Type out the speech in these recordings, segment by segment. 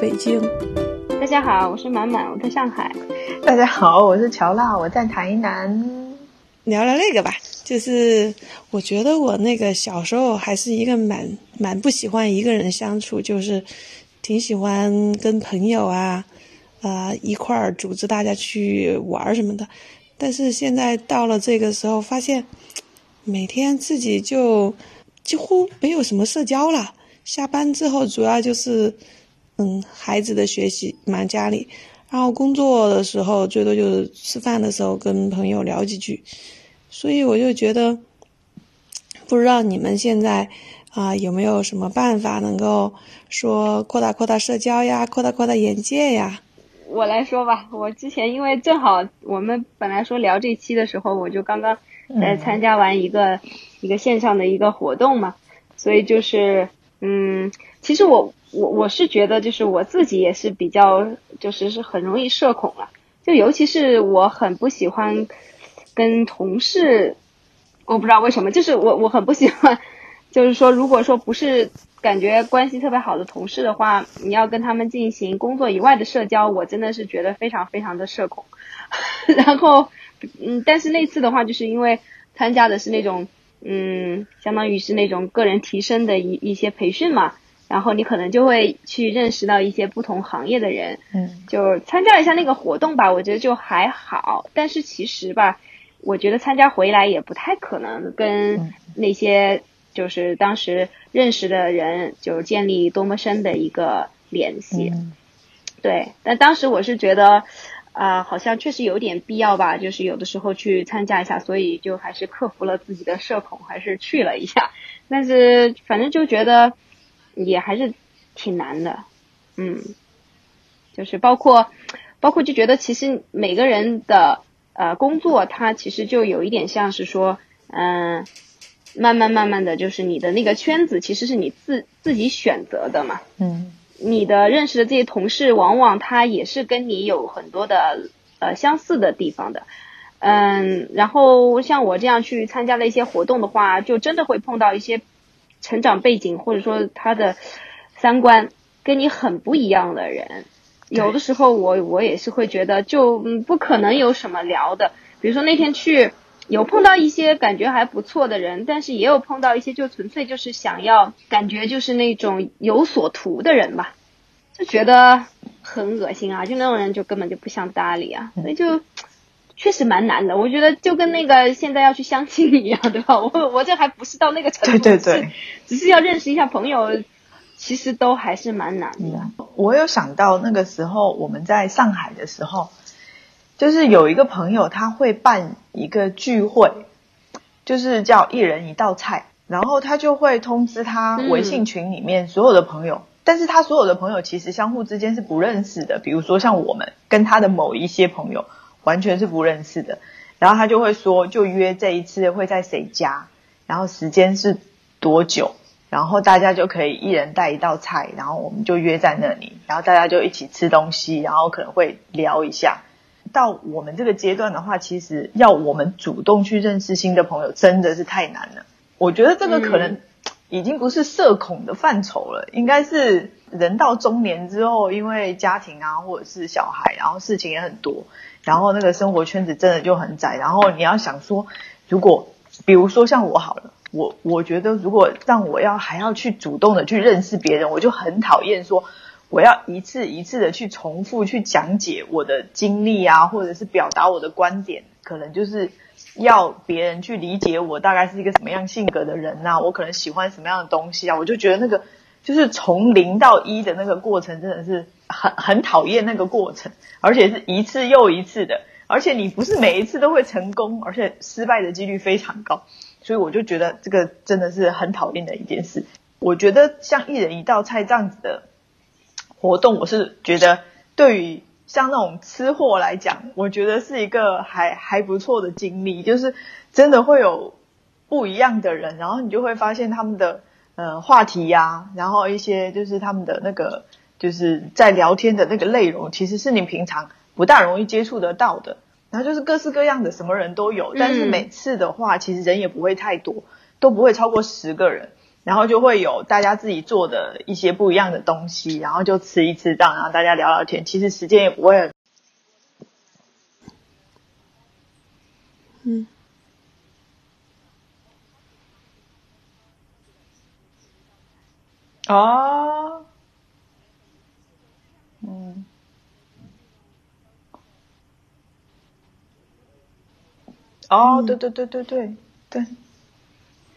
北京。大家好，我是满满，我在上海。大家好，我是乔娜，我在台南。聊聊那个吧，就是我觉得我那个小时候还是一个蛮蛮不喜欢一个人相处，就是挺喜欢跟朋友啊，呃一块儿组织大家去玩什么的。但是现在到了这个时候，发现每天自己就几乎没有什么社交了。下班之后主要就是嗯孩子的学习忙家里。然后工作的时候，最多就是吃饭的时候跟朋友聊几句，所以我就觉得，不知道你们现在啊有没有什么办法能够说扩大扩大社交呀，扩大扩大眼界呀？我来说吧，我之前因为正好我们本来说聊这期的时候，我就刚刚在参加完一个一个线上的一个活动嘛，所以就是嗯，其实我。我我是觉得，就是我自己也是比较，就是是很容易社恐了。就尤其是我很不喜欢跟同事，我不知道为什么，就是我我很不喜欢，就是说，如果说不是感觉关系特别好的同事的话，你要跟他们进行工作以外的社交，我真的是觉得非常非常的社恐。然后，嗯，但是那次的话，就是因为参加的是那种，嗯，相当于是那种个人提升的一一些培训嘛。然后你可能就会去认识到一些不同行业的人，嗯，就参加一下那个活动吧，我觉得就还好。但是其实吧，我觉得参加回来也不太可能跟那些就是当时认识的人就建立多么深的一个联系。对，但当时我是觉得，啊，好像确实有点必要吧，就是有的时候去参加一下，所以就还是克服了自己的社恐，还是去了一下。但是反正就觉得。也还是挺难的，嗯，就是包括包括就觉得其实每个人的呃工作，它其实就有一点像是说，嗯，慢慢慢慢的就是你的那个圈子其实是你自自己选择的嘛，嗯，你的认识的这些同事，往往他也是跟你有很多的呃相似的地方的，嗯，然后像我这样去参加了一些活动的话，就真的会碰到一些。成长背景或者说他的三观跟你很不一样的人，有的时候我我也是会觉得就不可能有什么聊的。比如说那天去有碰到一些感觉还不错的人，但是也有碰到一些就纯粹就是想要感觉就是那种有所图的人吧，就觉得很恶心啊！就那种人就根本就不想搭理啊，所以就。确实蛮难的，我觉得就跟那个现在要去相亲一样，对吧？我我这还不是到那个程度，对对对，只是要认识一下朋友，其实都还是蛮难的。我有想到那个时候我们在上海的时候，就是有一个朋友他会办一个聚会，就是叫一人一道菜，然后他就会通知他微信群里面所有的朋友，但是他所有的朋友其实相互之间是不认识的，比如说像我们跟他的某一些朋友。完全是不认识的，然后他就会说，就约这一次会在谁家，然后时间是多久，然后大家就可以一人带一道菜，然后我们就约在那里，然后大家就一起吃东西，然后可能会聊一下。到我们这个阶段的话，其实要我们主动去认识新的朋友，真的是太难了。我觉得这个可能已经不是社恐的范畴了，应该是人到中年之后，因为家庭啊，或者是小孩，然后事情也很多。然后那个生活圈子真的就很窄，然后你要想说，如果比如说像我好了，我我觉得如果让我要还要去主动的去认识别人，我就很讨厌说我要一次一次的去重复去讲解我的经历啊，或者是表达我的观点，可能就是要别人去理解我大概是一个什么样性格的人呐，我可能喜欢什么样的东西啊，我就觉得那个就是从零到一的那个过程真的是。很很讨厌那个过程，而且是一次又一次的，而且你不是每一次都会成功，而且失败的几率非常高，所以我就觉得这个真的是很讨厌的一件事。我觉得像一人一道菜这样子的活动，我是觉得对于像那种吃货来讲，我觉得是一个还还不错的经历，就是真的会有不一样的人，然后你就会发现他们的呃话题呀，然后一些就是他们的那个。就是在聊天的那个内容，其实是你平常不大容易接触得到的。然后就是各式各样的什么人都有，但是每次的话，其实人也不会太多，都不会超过十个人。然后就会有大家自己做的一些不一样的东西，然后就吃一吃，然后大家聊聊天，其实时间也不会很。嗯。哦。嗯。哦，对对对对对对。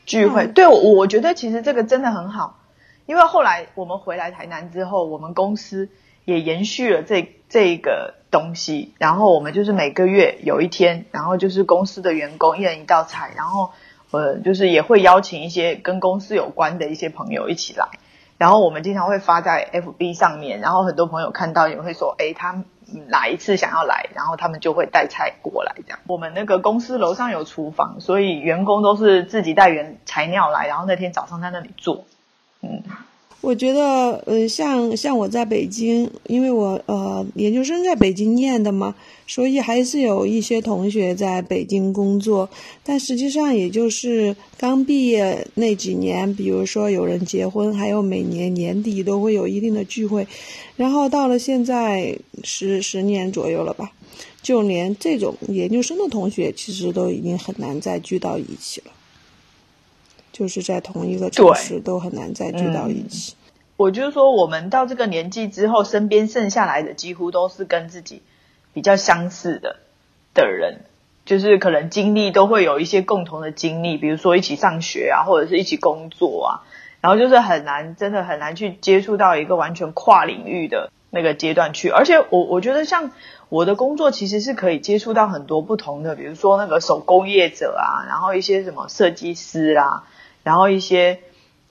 聚会，对我我觉得其实这个真的很好，因为后来我们回来台南之后，我们公司也延续了这这个东西，然后我们就是每个月有一天，然后就是公司的员工一人一道菜，然后呃就是也会邀请一些跟公司有关的一些朋友一起来，然后我们经常会发在 FB 上面，然后很多朋友看到也会说，哎他。哪一次想要来，然后他们就会带菜过来，这样。我们那个公司楼上有厨房，所以员工都是自己带原材料来，然后那天早上在那里做，嗯。我觉得，呃，像像我在北京，因为我呃研究生在北京念的嘛，所以还是有一些同学在北京工作。但实际上，也就是刚毕业那几年，比如说有人结婚，还有每年年底都会有一定的聚会。然后到了现在十十年左右了吧，就连这种研究生的同学，其实都已经很难再聚到一起了。就是在同一个城市都很难再聚到一起。我就是说，我们到这个年纪之后，身边剩下来的几乎都是跟自己比较相似的的人，就是可能经历都会有一些共同的经历，比如说一起上学啊，或者是一起工作啊，然后就是很难，真的很难去接触到一个完全跨领域的那个阶段去。而且我我觉得像我的工作其实是可以接触到很多不同的，比如说那个手工业者啊，然后一些什么设计师啦。然后一些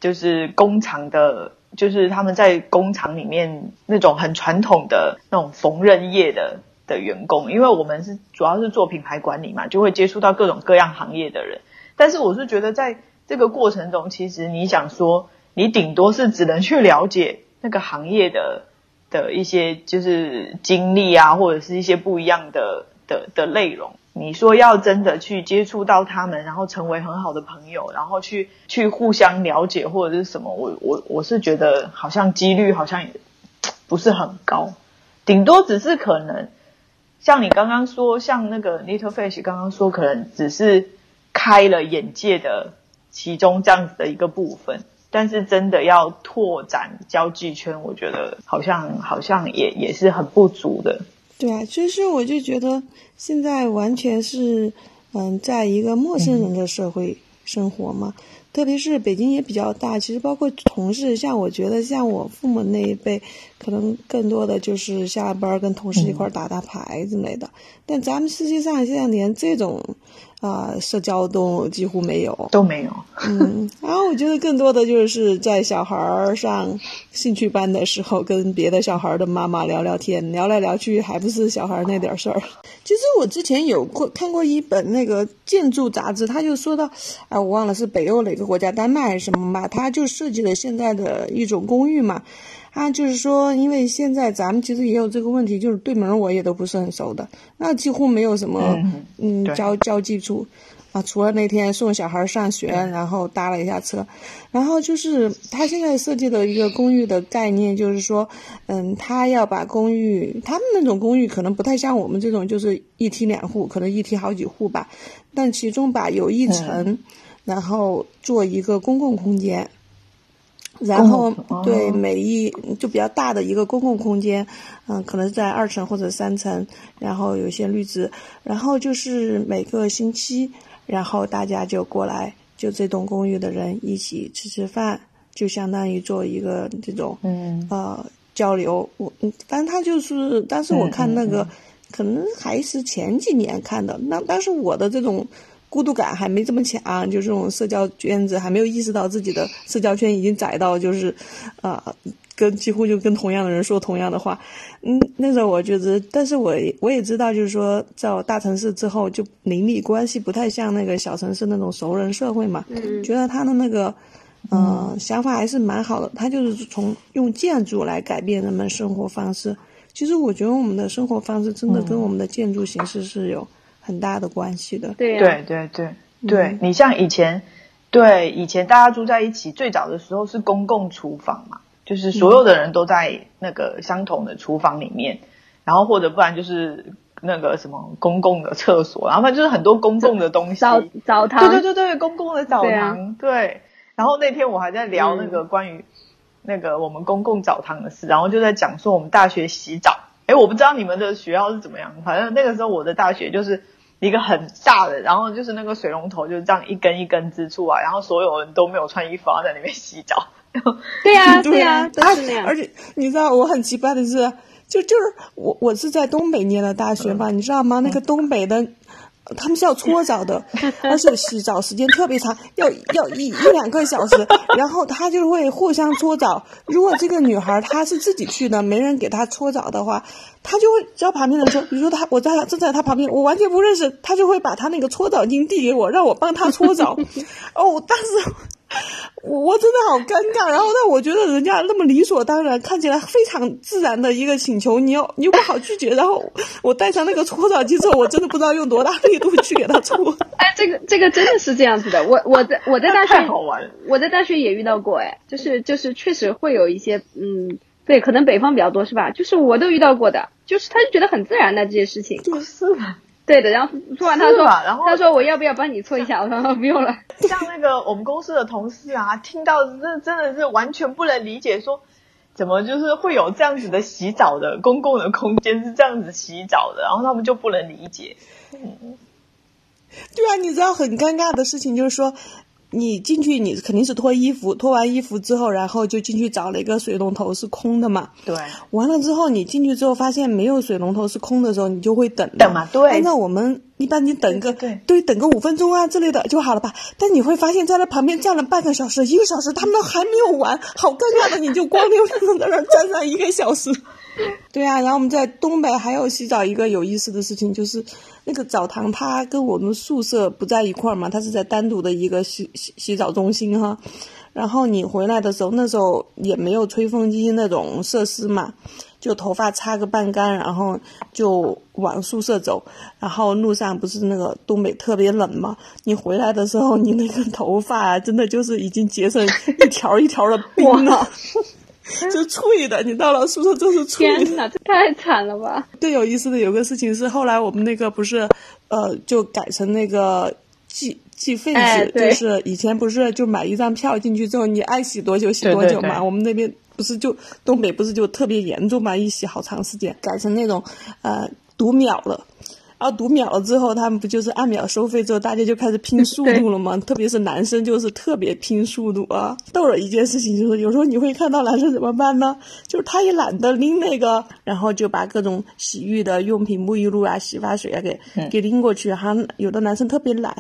就是工厂的，就是他们在工厂里面那种很传统的那种缝纫业的的员工，因为我们是主要是做品牌管理嘛，就会接触到各种各样行业的人。但是我是觉得在这个过程中，其实你想说，你顶多是只能去了解那个行业的的一些就是经历啊，或者是一些不一样的的的内容。你说要真的去接触到他们，然后成为很好的朋友，然后去去互相了解或者是什么，我我我是觉得好像几率好像也不是很高，顶多只是可能像你刚刚说，像那个 Little Fish 刚刚说，可能只是开了眼界的其中这样子的一个部分，但是真的要拓展交际圈，我觉得好像好像也也是很不足的。对啊，其实我就觉得现在完全是，嗯，在一个陌生人的社会生活嘛。特别是北京也比较大，其实包括同事，像我觉得像我父母那一辈，可能更多的就是下班跟同事一块打打牌之类的。但咱们实际上现在连这种。啊，社交都几乎没有，都没有。嗯，然后我觉得更多的就是在小孩儿上兴趣班的时候，跟别的小孩的妈妈聊聊天，聊来聊去还不是小孩那点事儿。其实我之前有过看过一本那个建筑杂志，他就说到，啊，我忘了是北欧哪个国家，丹麦还是什么吧，他就设计了现在的一种公寓嘛。啊，就是说，因为现在咱们其实也有这个问题，就是对门我也都不是很熟的，那几乎没有什么嗯交交际处，啊，除了那天送小孩上学，然后搭了一下车，然后就是他现在设计的一个公寓的概念，就是说，嗯，他要把公寓，他们那种公寓可能不太像我们这种，就是一梯两户，可能一梯好几户吧，但其中吧有一层，然后做一个公共空间。然后对每一就比较大的一个公共空间，嗯，可能在二层或者三层，然后有一些绿植，然后就是每个星期，然后大家就过来，就这栋公寓的人一起吃吃饭，就相当于做一个这种嗯呃交流。我嗯，反正他就是，但是我看那个可能还是前几年看的，那但是我的这种。孤独感还没这么强，就这种社交圈子还没有意识到自己的社交圈已经窄到就是，啊，跟几乎就跟同样的人说同样的话。嗯，那时候我觉得，但是我我也知道，就是说，在大城市之后，就邻里关系不太像那个小城市那种熟人社会嘛。嗯。觉得他的那个，嗯，想法还是蛮好的。他就是从用建筑来改变人们生活方式。其实我觉得我们的生活方式真的跟我们的建筑形式是有。很大的关系的，对对对对对，你像以前对，以前大家住在一起，最早的时候是公共厨房嘛，就是所有的人都在那个相同的厨房里面，然后或者不然就是那个什么公共的厕所，然后反正就是很多公共的东西，澡澡堂，对对对对，公共的澡堂，对。然后那天我还在聊那个关于那个我们公共澡堂的事，然后就在讲说我们大学洗澡，哎，我不知道你们的学校是怎么样，反正那个时候我的大学就是。一个很大的，然后就是那个水龙头就是这样一根一根支出啊，然后所有人都没有穿衣服，然后在里面洗澡。对呀，对呀，都是那样。而且你知道我很奇怪的是，就就是我我是在东北念的大学嘛，你知道吗？那个东北的。他们是要搓澡的，而且洗澡时间特别长，要要一一两个小时。然后他就会互相搓澡。如果这个女孩她是自己去的，没人给她搓澡的话，她就会叫旁边的人说：“比如说她我在正在她旁边，我完全不认识，她就会把她那个搓澡巾递给我，让我帮她搓澡。”哦，当时。我 我真的好尴尬，然后但我觉得人家那么理所当然，看起来非常自然的一个请求，你又你又不好拒绝。然后我带上那个搓澡机之后，我真的不知道用多大力度去给他搓。哎，这个这个真的是这样子的。我我在我在大学，好玩。我在大学也遇到过，哎，就是就是确实会有一些，嗯，对，可能北方比较多是吧？就是我都遇到过的，就是他就觉得很自然的这些事情。就是对的，然后说完他说，然后他说我要不要帮你搓一下？我说不用了。像那个我们公司的同事啊，听到这真的是完全不能理解，说怎么就是会有这样子的洗澡的公共的空间是这样子洗澡的，然后他们就不能理解。嗯，对啊，你知道很尴尬的事情就是说。你进去，你肯定是脱衣服，脱完衣服之后，然后就进去找了一个水龙头是空的嘛？对。完了之后，你进去之后发现没有水龙头是空的时候，你就会等。等嘛，对。按照我们一般，你等个对对，等个五分钟啊之类的就好了吧？但你会发现在那旁边站了半个小时、一个小时，他们都还没有完，好尴尬的，你就光溜溜的在那站上一个小时。对啊，然后我们在东北还有洗澡一个有意思的事情，就是那个澡堂它跟我们宿舍不在一块儿嘛，它是在单独的一个洗洗洗澡中心哈。然后你回来的时候，那时候也没有吹风机那种设施嘛，就头发擦个半干，然后就往宿舍走。然后路上不是那个东北特别冷嘛，你回来的时候，你那个头发真的就是已经结成一条一条的冰了。就脆的，你到了宿舍就是脆的。天哪，这太惨了吧！最有意思的有个事情是，后来我们那个不是，呃，就改成那个计计费制，就是以前不是就买一张票进去之后，你爱洗多久洗多久嘛。我们那边不是就东北不是就特别严重嘛，一洗好长时间，改成那种呃读秒了。然后读秒了之后，他们不就是按秒收费？之后大家就开始拼速度了吗？特别是男生就是特别拼速度啊！逗了一件事情就是，有时候你会看到男生怎么办呢？就是他也懒得拎那个，然后就把各种洗浴的用品、沐浴露啊、洗发水啊给给拎过去。哈，有的男生特别懒，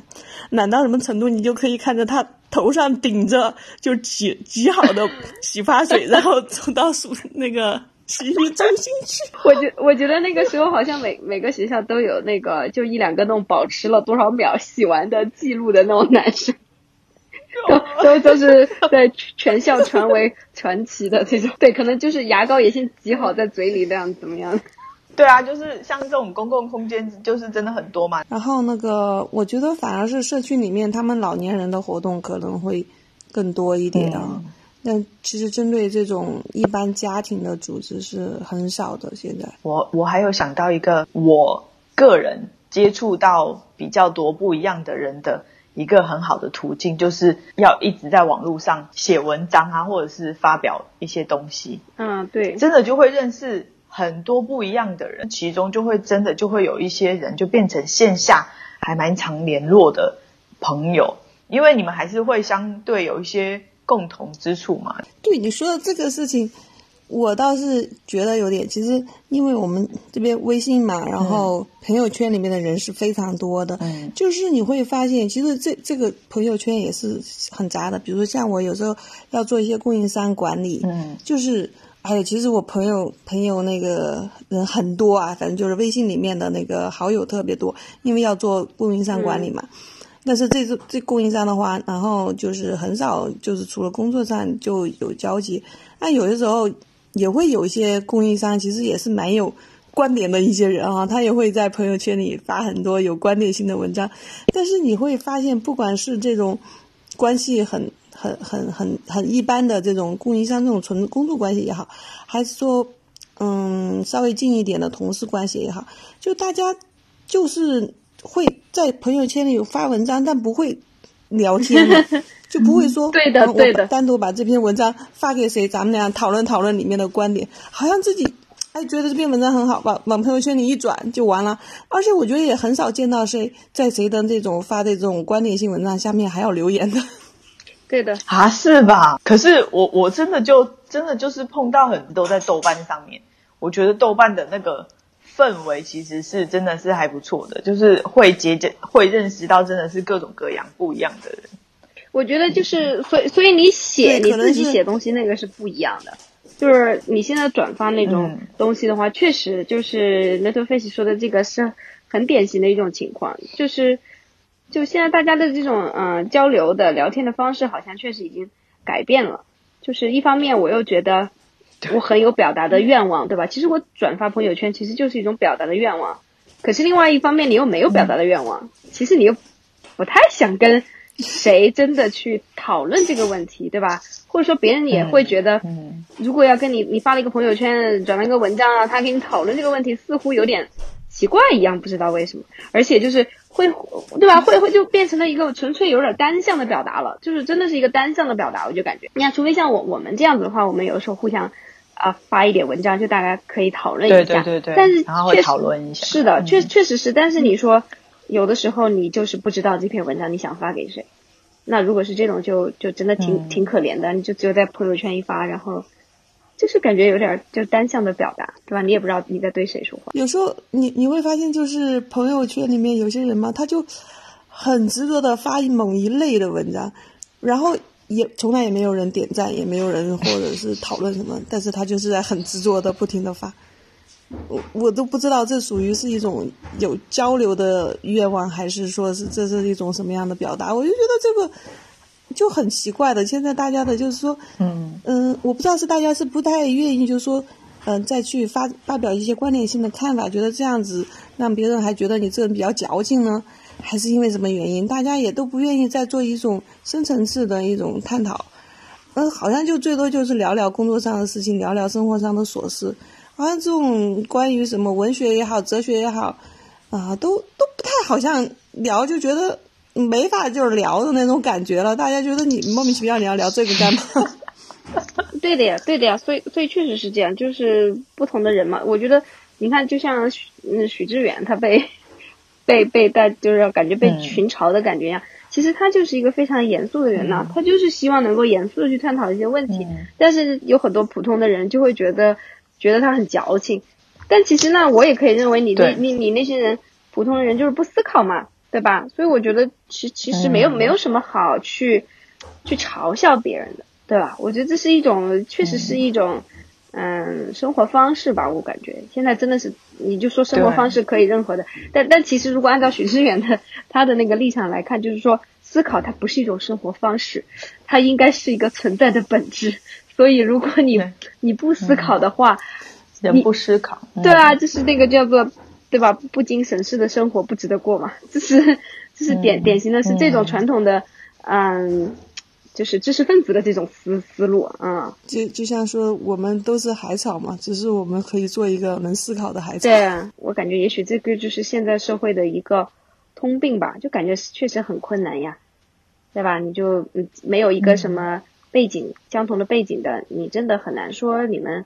懒到什么程度？你就可以看着他头上顶着就挤挤好的洗发水，然后走到宿那个。洗浴中心去，我觉我觉得那个时候好像每每个学校都有那个就一两个那种保持了多少秒洗完的记录的那种男生，都都都是在全校传为 传奇的这种。对，可能就是牙膏也先挤好在嘴里那样怎么样？对啊，就是像这种公共空间，就是真的很多嘛。然后那个，我觉得反而是社区里面他们老年人的活动可能会更多一点啊。那其实针对这种一般家庭的组织是很少的。现在我我还有想到一个，我个人接触到比较多不一样的人的一个很好的途径，就是要一直在网络上写文章啊，或者是发表一些东西。嗯，对，真的就会认识很多不一样的人，其中就会真的就会有一些人就变成线下还蛮常联络的朋友，因为你们还是会相对有一些。共同之处嘛？对你说的这个事情，我倒是觉得有点。其实，因为我们这边微信嘛，然后朋友圈里面的人是非常多的。嗯，就是你会发现，其实这这个朋友圈也是很杂的。比如说，像我有时候要做一些供应商管理，嗯，就是还有，其实我朋友朋友那个人很多啊，反正就是微信里面的那个好友特别多，因为要做供应商管理嘛。但是这这这供应商的话，然后就是很少，就是除了工作上就有交集。那有的时候也会有一些供应商，其实也是蛮有观点的一些人啊，他也会在朋友圈里发很多有观点性的文章。但是你会发现，不管是这种关系很很很很很一般的这种供应商这种纯工作关系也好，还是说嗯稍微近一点的同事关系也好，就大家就是会在朋友圈里有发文章，但不会聊天的，就不会说对的嗯对的单独把这篇文章发给谁，咱们俩讨论讨论里面的观点，好像自己。哎，觉得这篇文章很好，往往朋友圈里一转就完了。而且我觉得也很少见到谁在谁的这种发的这种观点性文章下面还要留言的。对的，啊，是吧？可是我我真的就真的就是碰到很多在豆瓣上面，我觉得豆瓣的那个氛围其实是真的是还不错的，就是会结结会认识到真的是各种各样不一样的人。我觉得就是，所以所以你写你自己写东西那个是不一样的，就是你现在转发那种嗯东西的话，确实就是 Little Face 说的这个是很典型的一种情况，就是就现在大家的这种嗯、呃交流的聊天的方式，好像确实已经改变了。就是一方面，我又觉得我很有表达的愿望，对吧？其实我转发朋友圈其实就是一种表达的愿望，可是另外一方面，你又没有表达的愿望，其实你又不太想跟谁真的去讨论这个问题，对吧？或者说别人也会觉得，嗯，如果要跟你你发了一个朋友圈，转了一个文章啊，他跟你讨论这个问题，似乎有点奇怪一样，不知道为什么，而且就是会，对吧？会会就变成了一个纯粹有点单向的表达了，就是真的是一个单向的表达，我就感觉，你看，除非像我我们这样子的话，我们有时候互相啊发一点文章，就大家可以讨论一下，对对对，但是然后会确实讨论一下。是的，嗯确确实是，但是你说有的时候你就是不知道这篇文章你想发给谁，那如果是这种就就真的挺、嗯挺可怜的，你就只有在朋友圈一发，然后就是感觉有点儿就单向的表达，对吧？你也不知道你在对谁说话。有时候你你会发现，就是朋友圈里面有些人嘛，他就很执着的发某一类的文章，然后也从来也没有人点赞，也没有人或者是讨论什么，但是他就是在很执着的不停的发。我我都不知道这属于是一种有交流的愿望，还是说是这是一种什么样的表达？我就觉得这个就很奇怪的。现在大家的就是说，嗯嗯，我不知道是大家是不太愿意，就是说，嗯、再去发发表一些观点性的看法，觉得这样子让别人还觉得你这个人比较矫情呢，还是因为什么原因？大家也都不愿意再做一种深层次的一种探讨，嗯，好像就最多就是聊聊工作上的事情，聊聊生活上的琐事，好像这种关于什么文学也好，哲学也好，啊、都都不太好像聊，就觉得没法就是聊的那种感觉了。大家觉得你莫名其妙你要聊这个干嘛？对的呀，对的呀，所以所以确实是这样，就是不同的人嘛。我觉得你看，就像许嗯许知远他被被被大就是感觉被嗯群嘲的感觉一样。其实他就是一个非常严肃的人呐、他就是希望能够严肃的去探讨一些问题。嗯但是有很多普通的人就会觉得觉得他很矫情，但其实呢，我也可以认为你那你你那些人普通的人就是不思考嘛，对吧？所以我觉得其其实没有、嗯没有什么好去去嘲笑别人的，对吧？我觉得这是一种确实是一种嗯生活方式吧，我感觉现在真的是你就说生活方式可以任何的，但但其实如果按照许知远的他的那个立场来看，就是说思考它不是一种生活方式，它应该是一个存在的本质。所以如果你你不思考的话，人不思考。嗯对啊，就是那个叫做对吧？不经审视的生活不值得过嘛。这是这是典、嗯典型的是这种嗯传统的嗯，就是知识分子的这种思思路啊。就就像说我们都是海草嘛，只是我们可以做一个能思考的海草。对啊，我感觉也许这个就是现在社会的一个通病吧，就感觉确实很困难呀，对吧？你就嗯没有一个什么背景、相同的背景的，你真的很难说你们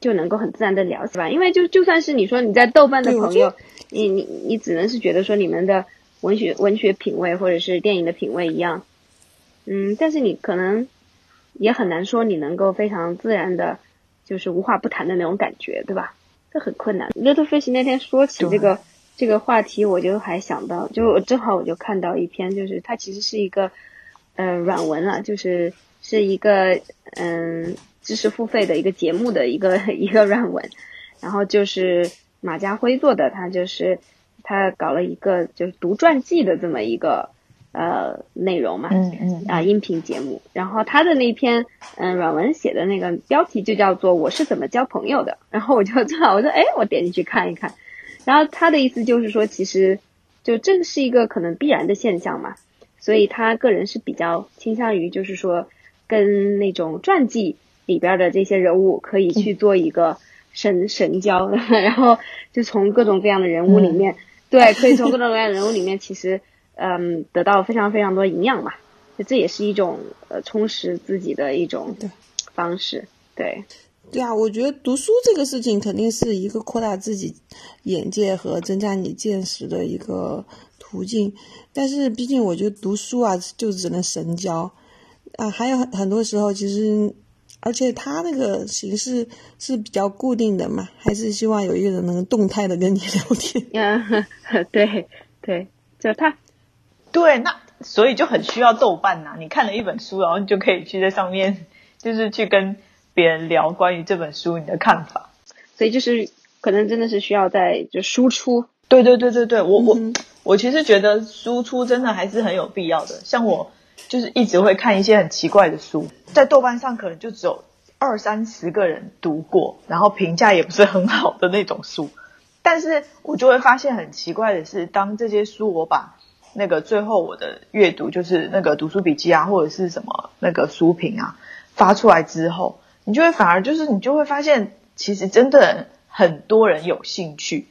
就能够很自然的聊起吧？因为就就算是你说你在豆瓣的朋友，你你你只能是觉得说你们的文学文学品味或者是电影的品味一样，嗯，但是你可能也很难说你能够非常自然的，就是无话不谈的那种感觉，对吧？这很困难。Little Fish 那天说起这个这个话题，我就还想到，就我正好我就看到一篇，就是它其实是一个呃软文啊，就是是一个嗯知识付费的一个节目的一个 一个软文，然后就是马家辉做的，他就是他搞了一个就是读传记的这么一个呃内容嘛，嗯嗯。啊音频节目，然后他的那篇嗯软文写的那个标题就叫做我是怎么交朋友的，然后我就正好 我说哎我点进去看一看，然后他的意思就是说其实就这是一个可能必然的现象嘛，所以他个人是比较倾向于就是说跟那种传记里边的这些人物可以去做一个神神交，然后就从各种各样的人物里面，对，可以从各种各样的人物里面，其实嗯得到非常非常多营养吧，这也是一种呃充实自己的一种方式，对。对啊，我觉得读书这个事情肯定是一个扩大自己眼界和增加你见识的一个途径。但是，毕竟我觉得读书啊，就只能神交啊。还有很很多时候，其实，而且他那个形式是比较固定的嘛，还是希望有一个人能动态的跟你聊天。嗯，对对，就他。对，那所以就很需要豆瓣呐。你看了一本书，然后你就可以去在上面，就是去跟。别人聊关于这本书你的看法，所以就是可能真的是需要在就输出。对对对对对，我我我其实觉得输出真的还是很有必要的。像我就是一直会看一些很奇怪的书，在豆瓣上可能就只有二三十个人读过，然后评价也不是很好的那种书。但是我就会发现很奇怪的是，当这些书我把那个最后我的阅读就是那个读书笔记啊，或者是什么那个书评啊发出来之后。你就会反而就是你就会发现，其实真的很多人有兴趣，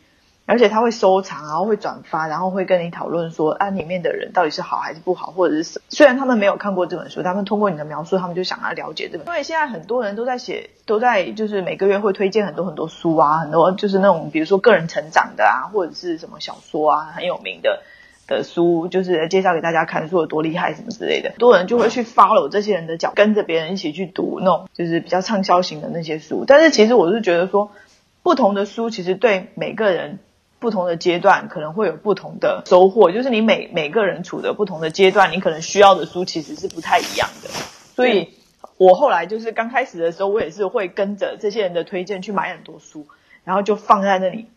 而且他会收藏，然后会转发，然后会跟你讨论说，啊，里面的人到底是好还是不好，或者是虽然他们没有看过这本书，他们通过你的描述，他们就想要了解这本。因为现在很多人都在写，都在就是每个月会推荐很多很多书啊，很多就是那种比如说个人成长的啊，或者是什么小说啊，很有名的。的书就是介绍给大家看，书有多厉害什么之类的，很多人就会去 follow 这些人的脚，跟着别人一起去读那种就是比较畅销型的那些书。但是其实我是觉得说，不同的书其实对每个人不同的阶段可能会有不同的收获，就是你每每个人处的不同的阶段，你可能需要的书其实是不太一样的。所以我后来就是刚开始的时候，我也是会跟着这些人的推荐去买很多书，然后就放在那里。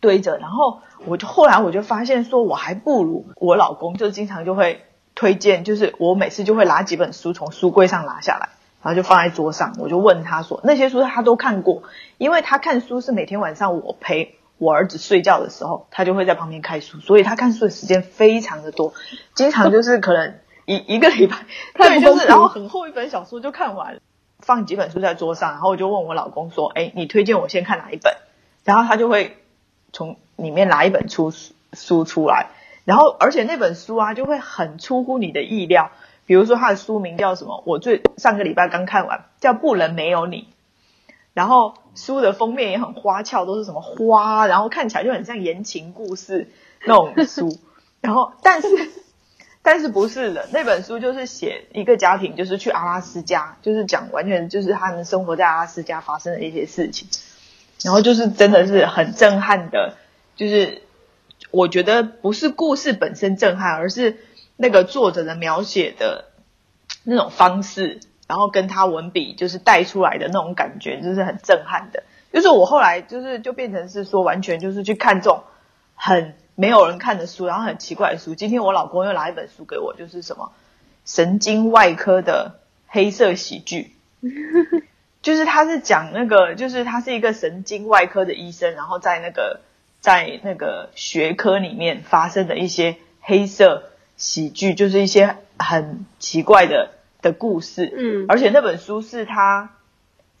堆着，然后我就后来我就发现，说我还不如我老公，就经常就会推荐，就是我每次就会拿几本书从书柜上拿下来，然后就放在桌上，我就问他说，那些书他都看过，因为他看书是每天晚上我陪我儿子睡觉的时候，他就会在旁边看书，所以他看书的时间非常的多，经常就是可能一一个礼拜，对，就是然后很厚一本小说就看完，放几本书在桌上，然后我就问我老公说，哎，你推荐我先看哪一本？然后他就会。从里面拿一本书书出来，然后而且那本书啊就会很出乎你的意料，比如说它的书名叫什么？我最上个礼拜刚看完，叫《不能没有你》，然后书的封面也很花俏，都是什么花，然后看起来就很像言情故事那种书，然后但是 但是不是的，那本书就是写一个家庭，就是去阿拉斯加，就是讲完全就是他们生活在阿拉斯加发生的一些事情。然后就是真的是很震撼的，就是我觉得不是故事本身震撼，而是那个作者的描写的那种方式，然后跟他文笔就是带出来的那种感觉，就是很震撼的。就是我后来就是就变成是说，完全就是去看这种很没有人看的书，然后很奇怪的书。今天我老公又拿一本书给我，就是什么神经外科的黑色喜剧。就是他是讲那个，就是他是一个神经外科的医生，然后在那个在那个学科里面发生的一些黑色喜剧，就是一些很奇怪的的故事。嗯，而且那本书是他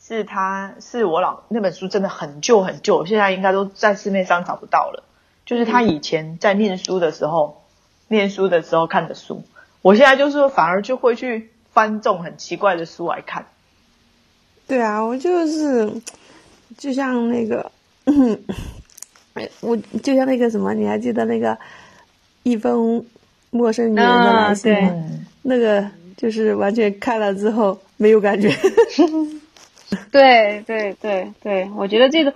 是他是我老那本书真的很旧很旧，现在应该都在市面上找不到了。就是他以前在念书的时候，念书的时候看的书，我现在就是反而就会去翻这种很奇怪的书来看。对啊，我就是，就像那个，我就像那个什么，你还记得那个一封陌生女人的来信吗？那个就是完全看了之后没有感觉。对对对对，我觉得这个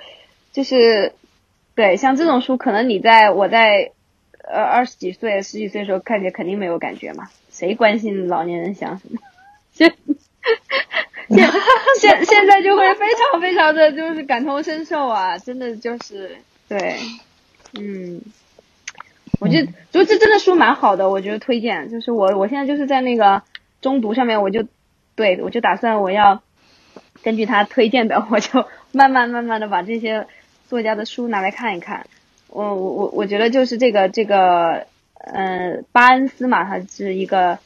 就是，对，像这种书，可能你在我在呃二十几岁、十几岁的时候看起来肯定没有感觉嘛，谁关心老年人想什么？就。现现现在就会非常非常的就是感同身受啊，真的就是对，嗯，我觉得就这真的书蛮好的，我觉得推荐。就是我我现在就是在那个中读上面，我就对我就打算我要根据他推荐的，我就慢慢慢慢的把这些作家的书拿来看一看。我我我我觉得就是这个这个呃巴恩斯嘛，他是一个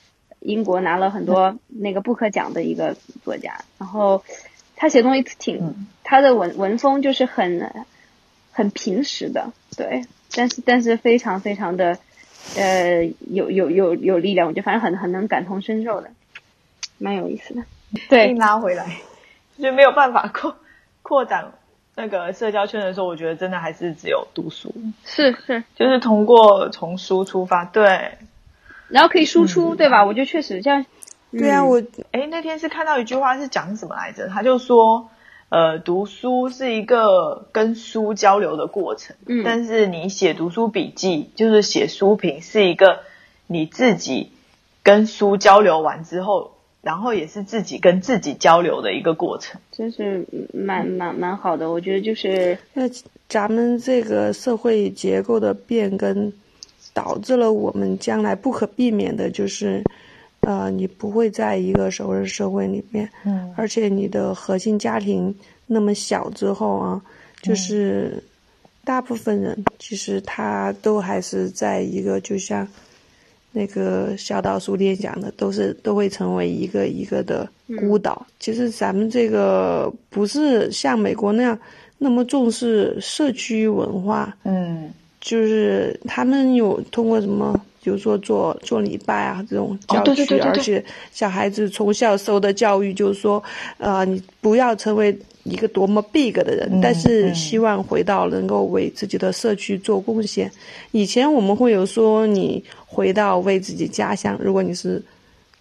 英国拿了很多那个布克奖的一个作家，然后他写东西挺他的文文风就是很很平实的，对，但是但是非常非常的呃有有有有力量，我觉得反正很很能感同身受的，蛮有意思的。对，拉回来，就没有办法扩扩展那个社交圈的时候，我觉得真的还是只有读书。是是，就是通过从书出发，对，然后可以输出，对吧？我觉得确实这样。对啊，我哎那天是看到一句话是讲什么来着？他就说，呃，读书是一个跟书交流的过程，嗯，但是你写读书笔记，就是写书评，是一个你自己跟书交流完之后。然后也是自己跟自己交流的一个过程，真是蛮蛮蛮好的。我觉得就是那咱们这个社会结构的变更，导致了我们将来不可避免的就是，呃，你不会在一个熟人社会里面，嗯，而且你的核心家庭那么小之后啊，就是大部分人其实他都还是在一个就像。那个小岛书店讲的都是都会成为一个一个的孤岛。其实咱们这个不是像美国那样那么重视社区文化，嗯，就是他们有通过什么，比如说做做礼拜啊这种教区，而且小孩子从小受的教育就是说，呃，你不要成为。一个多么 big 的人，但是希望回到能够为自己的社区做贡献。以前我们会有说，你回到为自己家乡，如果你是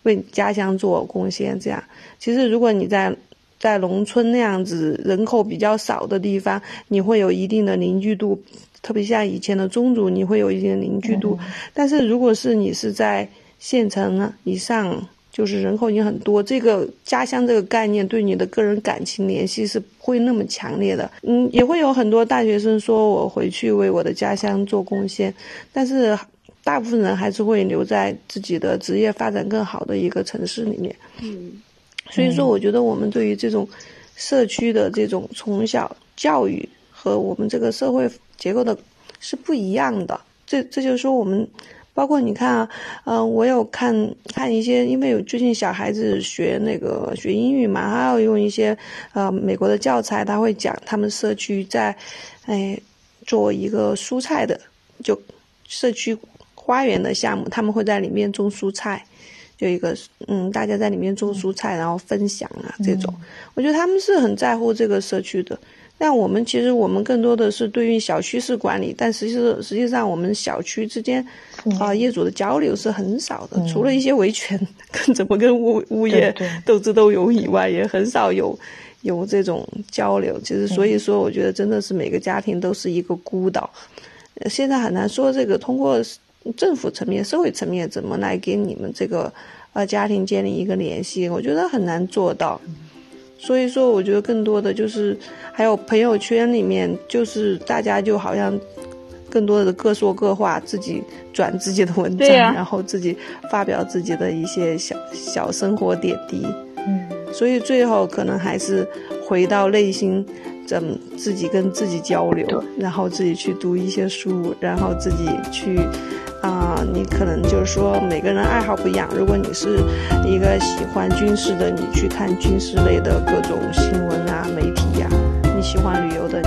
为家乡做贡献，这样。其实如果你在在农村那样子人口比较少的地方，你会有一定的凝聚度，特别像以前的宗族，你会有一定的凝聚度。但是如果是你是在县城以上。就是人口已经很多，这个家乡这个概念对你的个人感情联系是不会那么强烈的。嗯，也会有很多大学生说我回去为我的家乡做贡献，但是大部分人还是会留在自己的职业发展更好的一个城市里面。嗯，所以说我觉得我们对于这种社区的这种从小教育和我们这个社会结构的是不一样的。这这就是说我们。包括你看啊，嗯，我有看看一些，因为有最近小孩子学那个学英语嘛，他要用一些呃美国的教材，他会讲他们社区在，哎，做一个蔬菜的，就社区花园的项目，他们会在里面种蔬菜，就一个嗯，大家在里面种蔬菜，然后分享啊这种，我觉得他们是很在乎这个社区的。但我们其实我们更多的是对于小区式管理，但实际实际上我们小区之间啊业主的交流是很少的，除了一些维权 跟怎么跟物物业斗智斗勇以外，也很少有有这种交流。其实所以说，我觉得真的是每个家庭都是一个孤岛。现在很难说这个通过政府层面、社会层面怎么来给你们这个呃家庭建立一个联系，我觉得很难做到。所以说，我觉得更多的就是还有朋友圈里面，就是大家就好像更多的各说各话，自己转自己的文章，然后自己发表自己的一些小小生活点滴。嗯，所以最后可能还是回到内心，怎么自己跟自己交流，然后自己去读一些书，然后自己去。啊，你可能就是说每个人爱好不一样。如果你是一个喜欢军事的，你去看军事类的各种新闻啊、媒体呀；你喜欢旅游的，